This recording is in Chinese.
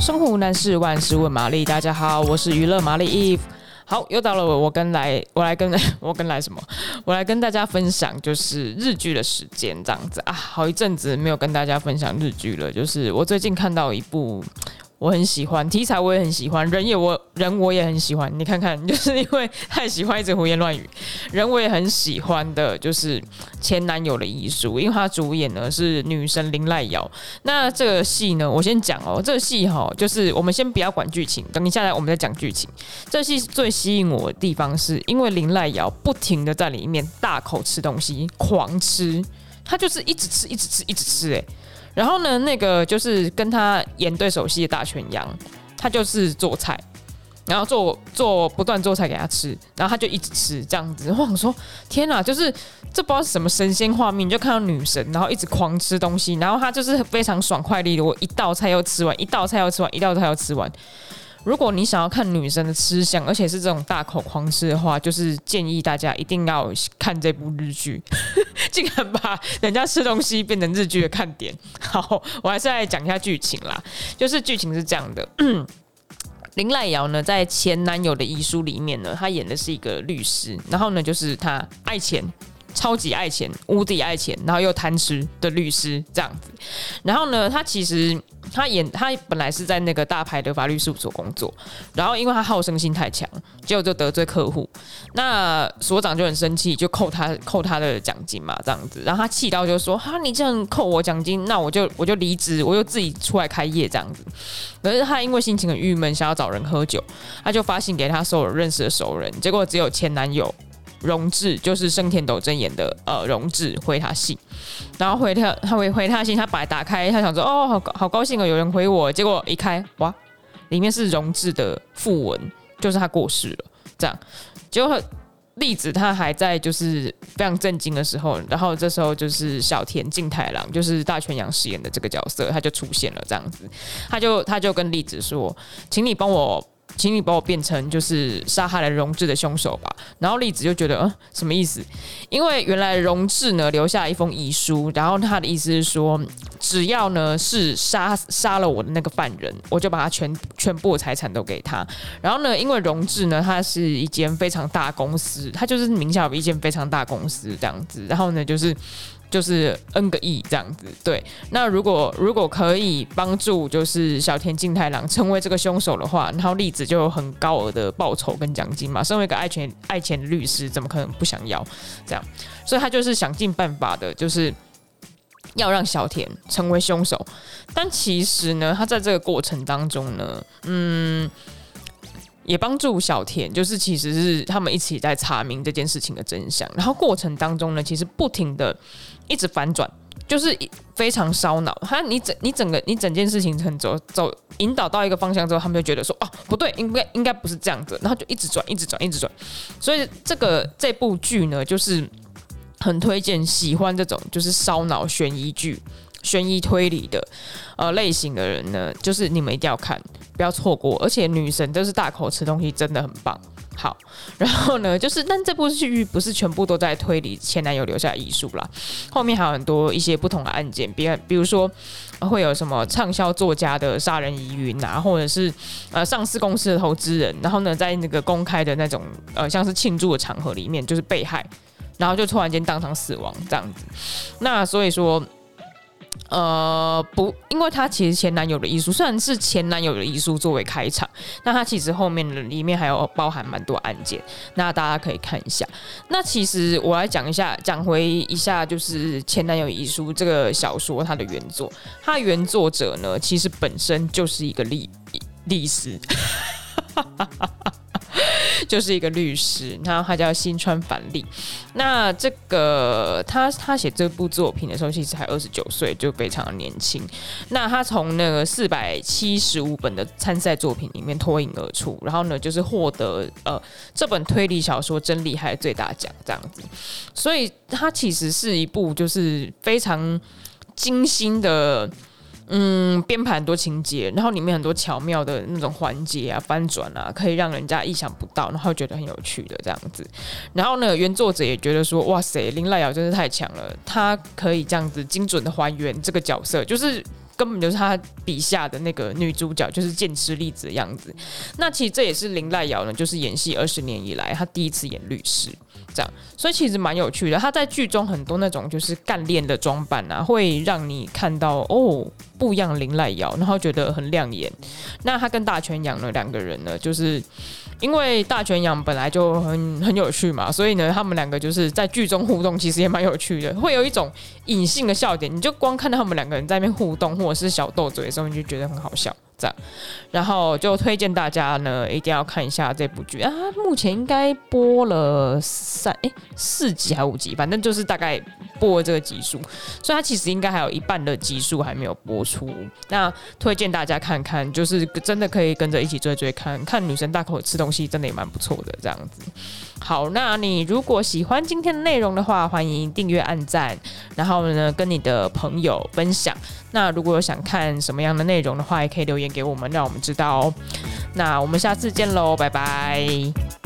生活无难事，万事问玛丽。大家好，我是娱乐玛丽 Eve。好，又到了我我跟来我来跟 我跟来什么？我来跟大家分享就是日剧的时间这样子啊。好一阵子没有跟大家分享日剧了，就是我最近看到一部。我很喜欢题材，我也很喜欢人也我人我也很喜欢。你看看，就是因为太喜欢一直胡言乱语。人我也很喜欢的，就是前男友的遗书，因为他主演呢是女神林濑遥。那这个戏呢，我先讲哦，这个戏哈，就是我们先不要管剧情，等一下来我们再讲剧情。这戏最吸引我的地方，是因为林濑遥不停的在里面大口吃东西，狂吃，他就是一直吃，一直吃，一直吃，哎。然后呢，那个就是跟他演对手戏的大泉洋，他就是做菜，然后做做不断做菜给他吃，然后他就一直吃这样子。我想说，天哪，就是这不知道是什么神仙画面，就看到女神，然后一直狂吃东西，然后他就是非常爽快利落，我一道菜又吃完，一道菜又吃完，一道菜又吃完。如果你想要看女生的吃相，而且是这种大口狂吃的话，就是建议大家一定要看这部日剧，竟然把人家吃东西变成日剧的看点。好，我还是来讲一下剧情啦。就是剧情是这样的，林濑遥呢，在前男友的遗书里面呢，她演的是一个律师，然后呢，就是她爱钱。超级爱钱，无敌爱钱，然后又贪吃的律师这样子。然后呢，他其实他演他本来是在那个大牌的法律事务所工作，然后因为他好胜心太强，结果就得罪客户。那所长就很生气，就扣他扣他的奖金嘛，这样子。然后他气到就说：“哈，你这样扣我奖金，那我就我就离职，我就自己出来开业这样子。”可是他因为心情很郁闷，想要找人喝酒，他就发信给他所有认识的熟人，结果只有前男友。荣志就是盛田斗真演的，呃，荣志回他信，然后回他，他回回他信，他把打开，他想说，哦，好好高兴哦，有人回我，结果一开，哇，里面是荣志的訃文，就是他过世了，这样，结果栗子他还在就是非常震惊的时候，然后这时候就是小田静太郎，就是大泉洋饰演的这个角色，他就出现了，这样子，他就他就跟栗子说，请你帮我。请你把我变成就是杀害了荣志的凶手吧。然后丽子就觉得，嗯，什么意思？因为原来荣志呢留下一封遗书，然后他的意思是说，只要呢是杀杀了我的那个犯人，我就把他全全部财产都给他。然后呢，因为荣志呢，他是一间非常大公司，他就是名下有一间非常大公司这样子。然后呢，就是。就是 N 个亿这样子，对。那如果如果可以帮助就是小田静太郎成为这个凶手的话，然后例子就有很高额的报酬跟奖金嘛。身为一个爱钱爱钱的律师，怎么可能不想要这样？所以他就是想尽办法的，就是要让小田成为凶手。但其实呢，他在这个过程当中呢，嗯。也帮助小田，就是其实是他们一起在查明这件事情的真相。然后过程当中呢，其实不停的一直反转，就是非常烧脑。他你整你整个你整件事情很走走引导到一个方向之后，他们就觉得说哦不对，应该应该不是这样子，然后就一直转一直转一直转。所以这个这部剧呢，就是很推荐喜欢这种就是烧脑悬疑剧。悬疑推理的呃类型的人呢，就是你们一定要看，不要错过。而且女神都是大口吃东西，真的很棒。好，然后呢，就是但这部剧不是全部都在推理前男友留下遗书啦，后面还有很多一些不同的案件，比比如说会有什么畅销作家的杀人疑云啊，或者是呃上市公司的投资人，然后呢在那个公开的那种呃像是庆祝的场合里面就是被害，然后就突然间当场死亡这样子。那所以说。呃，不，因为他其实前男友的遗书虽然是前男友的遗书作为开场，那他其实后面里面还有包含蛮多案件，那大家可以看一下。那其实我来讲一下，讲回一下，就是前男友遗书这个小说它的原作，它原作者呢其实本身就是一个历律师。就是一个律师，然后他叫新川繁利。那这个他他写这部作品的时候，其实还二十九岁，就非常的年轻。那他从那个四百七十五本的参赛作品里面脱颖而出，然后呢，就是获得呃这本推理小说真厉害最大奖这样子。所以它其实是一部就是非常精心的。嗯，编排很多情节，然后里面很多巧妙的那种环节啊、翻转啊，可以让人家意想不到，然后觉得很有趣的这样子。然后呢，原作者也觉得说，哇塞，林濑遥真是太强了，他可以这样子精准的还原这个角色，就是根本就是他笔下的那个女主角，就是剑痴丽子的样子。那其实这也是林濑遥呢，就是演戏二十年以来，他第一次演律师，这样，所以其实蛮有趣的。他在剧中很多那种就是干练的装扮啊，会让你看到哦不一样的綾濑遥，然后觉得很亮眼。那他跟大泉洋呢两个人呢，就是。因为大泉洋本来就很很有趣嘛，所以呢，他们两个就是在剧中互动，其实也蛮有趣的，会有一种隐性的笑点。你就光看到他们两个人在那边互动，或者是小斗嘴的时候，你就觉得很好笑。这样，然后就推荐大家呢，一定要看一下这部剧啊。目前应该播了三哎四集还五集，反正就是大概播这个集数，所以它其实应该还有一半的集数还没有播出。那推荐大家看看，就是真的可以跟着一起追追看，看女生大口吃东西，真的也蛮不错的。这样子，好，那你如果喜欢今天的内容的话，欢迎订阅、按赞，然后呢跟你的朋友分享。那如果有想看什么样的内容的话，也可以留言给我们，让我们知道哦。那我们下次见喽，拜拜。